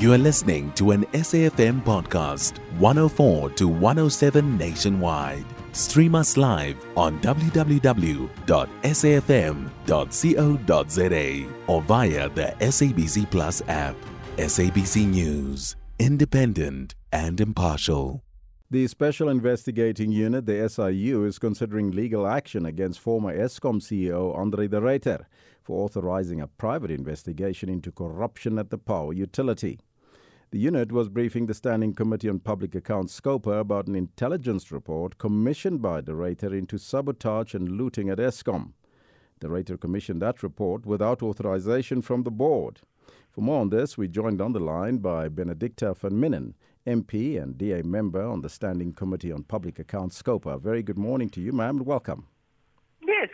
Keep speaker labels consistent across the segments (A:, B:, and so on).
A: You are listening to an SAFM podcast, 104 to 107 nationwide. Stream us live on www.safm.co.za or via the SABC Plus app. SABC News, independent and impartial.
B: The Special Investigating Unit, the SIU, is considering legal action against former Eskom CEO Andre de Ruyter for authorizing a private investigation into corruption at the power utility. The unit was briefing the Standing Committee on Public Accounts SCOPA about an intelligence report commissioned by de Ruyter into sabotage and looting at Eskom. De Ruyter commissioned that report without authorization from the board. For more on this, we joined on the line by Benedicta van Minnen, MP and DA member on the Standing Committee on Public Accounts SCOPA. Very good morning to you, ma'am, and welcome.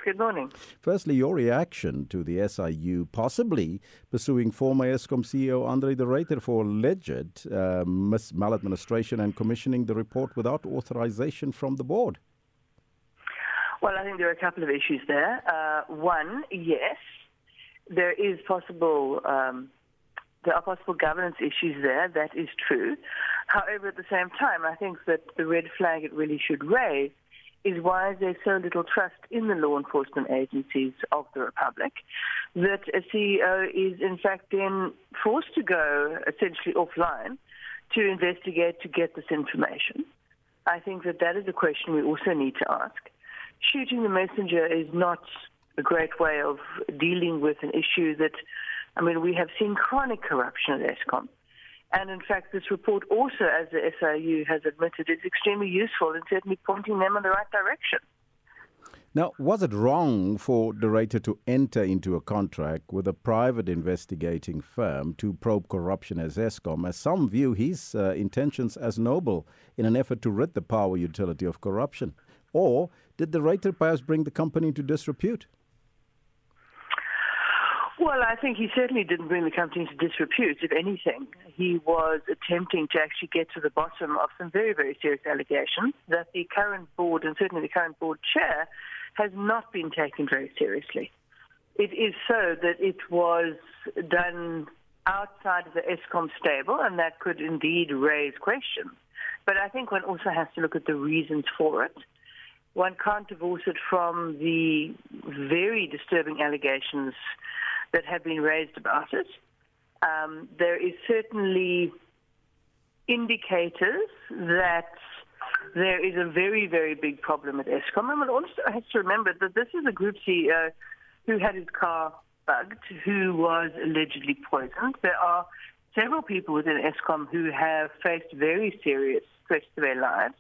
C: Good morning.
B: Firstly, your reaction to the SIU possibly pursuing former Eskom CEO Andre de Ruyter for alleged uh, maladministration and commissioning the report without authorization from the board.
C: Well, I think there are a couple of issues there. Uh, one, yes, there is possible um, there are possible governance issues there. That is true. However, at the same time, I think that the red flag it really should raise is why there's so little trust in the law enforcement agencies of the Republic that a CEO is in fact then forced to go essentially offline to investigate to get this information. I think that that is a question we also need to ask. Shooting the messenger is not a great way of dealing with an issue that I mean, we have seen chronic corruption at Eskom. And in fact, this report also, as the SIU has admitted, is extremely useful in certainly pointing them in the right direction.
B: Now, was it wrong for de Ruyter to enter into a contract with a private investigating firm to probe corruption as Eskom, as some view his uh, intentions as noble in an effort to rid the power utility of corruption? Or did de Ruyter perhaps bring the company into disrepute?
C: Well, I think he certainly didn't bring the company into disrepute. If anything, he was attempting to actually get to the bottom of some very, very serious allegations that the current board, and certainly the current board chair, has not been taken very seriously. It is so that it was done outside of the Eskom stable, and that could indeed raise questions. But I think one also has to look at the reasons for it. One can't divorce it from the very disturbing allegations that have been raised about it. Um, there is certainly indicators that there is a very, very big problem at Eskom. And one has to remember that this is a group CEO who had his car bugged, who was allegedly poisoned. There are several people within Eskom who have faced very serious threats to their lives.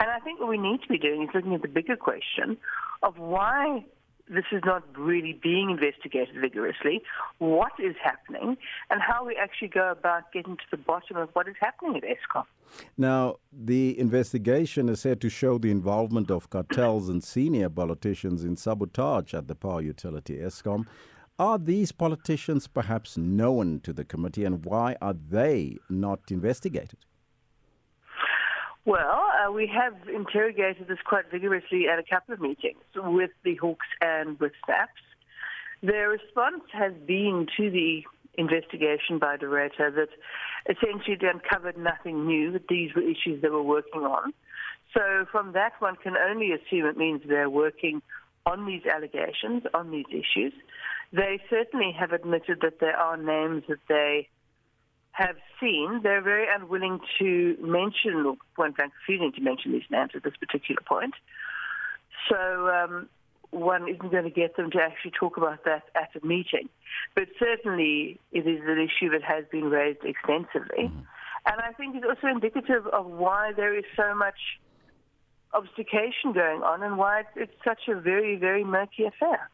C: And I think what we need to be doing is looking at the bigger question of why this is not really being investigated vigorously, what is happening, and how we actually go about getting to the bottom of what is happening at Eskom.
B: Now, the investigation is said to show the involvement of cartels and senior politicians in sabotage at the power utility Eskom. Are these politicians perhaps known to the committee, and why are they not investigated?
C: Well, uh, we have interrogated this quite vigorously at a couple of meetings with the Hawks and with SAPS. Their response has been to the investigation by de Ruyter that essentially they uncovered nothing new, that these were issues they were working on. So from that, one can only assume it means they're working on these allegations, on these issues. They certainly have admitted that there are names that they have seen, they're very unwilling to mention, or point blank refusing to mention these names at this particular point. So um, one isn't going to get them to actually talk about that at a meeting. But certainly it is an issue that has been raised extensively. Mm-hmm. And I think it's also indicative of why there is so much obfuscation going on and why it's, it's such a very, very murky affair.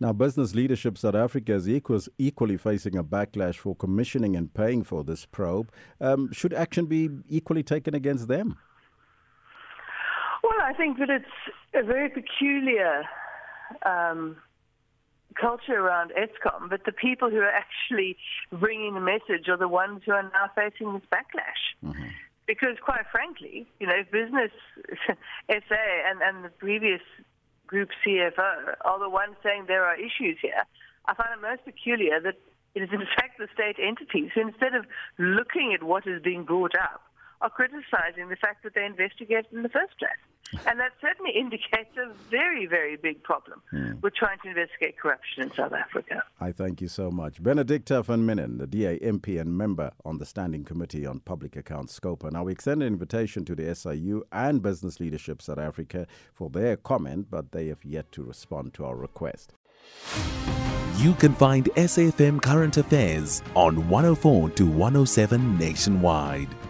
B: Now, Business Leadership South Africa is equals, equally facing a backlash for commissioning and paying for this probe. Um, should action be equally taken against them?
C: Well, I think that it's a very peculiar um, culture around Eskom, but the people who are actually bringing the message are the ones who are now facing this backlash. Mm-hmm. Because, quite frankly, you know, Business SA and, and the previous group CFO are the ones saying there are issues here. I find it most peculiar that It is, in fact, the state entities who, instead of looking at what is being brought up, are criticizing the fact that they investigated in the first place. And that certainly indicates a very, very big problem
B: Hmm.
C: with trying to investigate corruption in South Africa.
B: I thank you so much. Benedicta van Minnen, the DA MP and member on the Standing Committee on Public Accounts Scopa. Now, we extend an invitation to the SIU and Business Leadership South Africa for their comment, but they have yet to respond to our request.
A: You can find SAFM Current Affairs on 104 to 107 nationwide.